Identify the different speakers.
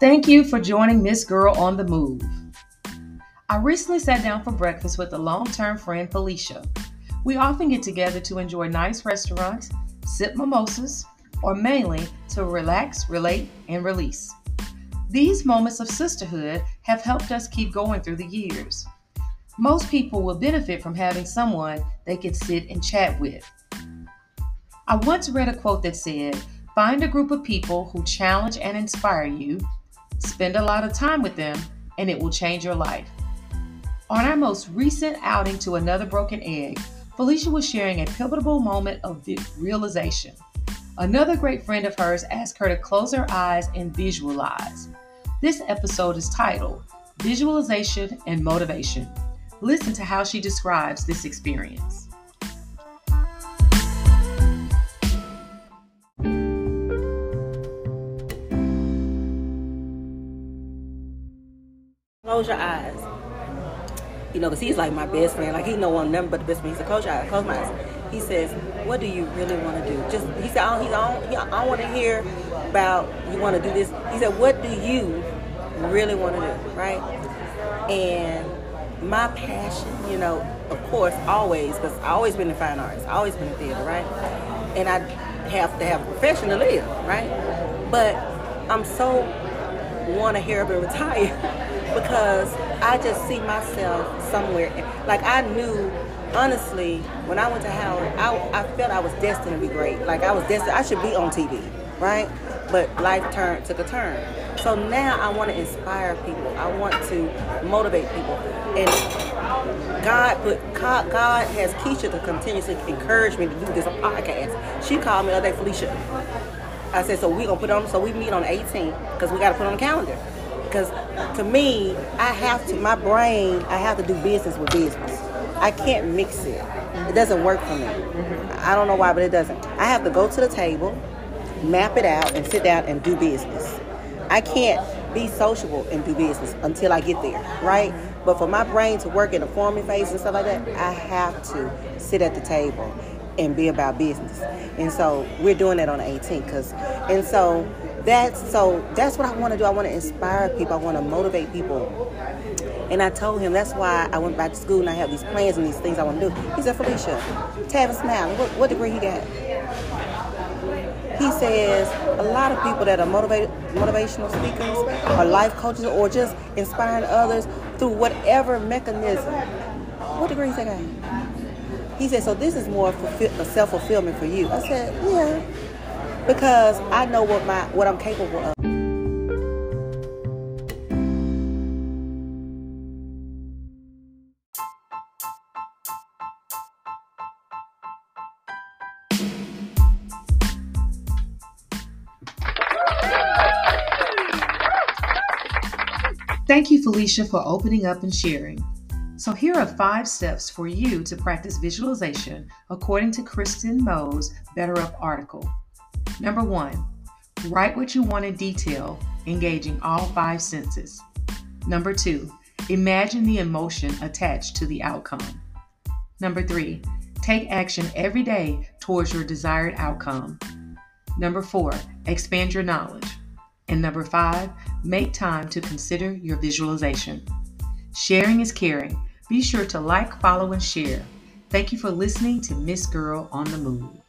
Speaker 1: Thank you for joining Miss Girl on the Move. I recently sat down for breakfast with a long term friend, Felicia. We often get together to enjoy nice restaurants, sip mimosas, or mainly to relax, relate, and release. These moments of sisterhood have helped us keep going through the years. Most people will benefit from having someone they can sit and chat with. I once read a quote that said, Find a group of people who challenge and inspire you Spend a lot of time with them, and it will change your life. On our most recent outing to another broken egg, Felicia was sharing a pivotal moment of realization. Another great friend of hers asked her to close her eyes and visualize. This episode is titled Visualization and Motivation. Listen to how she describes this experience.
Speaker 2: Close your eyes. You know, because he's like my best friend. Like, he know one nothing but the best friend. He said, close your eyes, close my eyes. He says, what do you really want to do? Just, he said, I don't, don't, I don't want to hear about you want to do this. He said, what do you really want to do, right? And my passion, you know, of course, always, because I always been in fine arts, I always been in theater, right? And I have to have a profession to live, right? But I'm so want to hear and retire because I just see myself somewhere. Like I knew, honestly, when I went to Howard, I, I felt I was destined to be great. Like I was destined, I should be on TV, right? But life turned took a turn. So now I want to inspire people. I want to motivate people. And God put God has Keisha to continuously encourage me to do this podcast. She called me the other day, Felicia. I said, so we gonna put on. So we meet on the 18th because we got to put on the calendar because to me, I have to, my brain, I have to do business with business. I can't mix it. It doesn't work for me. I don't know why, but it doesn't. I have to go to the table, map it out, and sit down and do business. I can't be sociable and do business until I get there, right? But for my brain to work in a forming phase and stuff like that, I have to sit at the table and be about business. And so we're doing that on the 18th. Cause, and so that's so that's what I want to do. I want to inspire people. I want to motivate people. And I told him that's why I went back to school and I have these plans and these things I want to do. He said, Felicia, Tavis Smiley, what, what degree he got? He says a lot of people that are motivated, motivational speakers or life coaches or just inspiring others through whatever mechanism. What degree he got? He said, so this is more self fulfillment for you. I said, yeah because I know what my what I'm capable of.
Speaker 1: Thank you, Felicia, for opening up and sharing. So, here are five steps for you to practice visualization according to Kristen Moe's BetterUp article. Number one, write what you want in detail, engaging all five senses. Number two, imagine the emotion attached to the outcome. Number three, take action every day towards your desired outcome. Number four, expand your knowledge. And number five, make time to consider your visualization. Sharing is caring. Be sure to like, follow, and share. Thank you for listening to Miss Girl on the Move.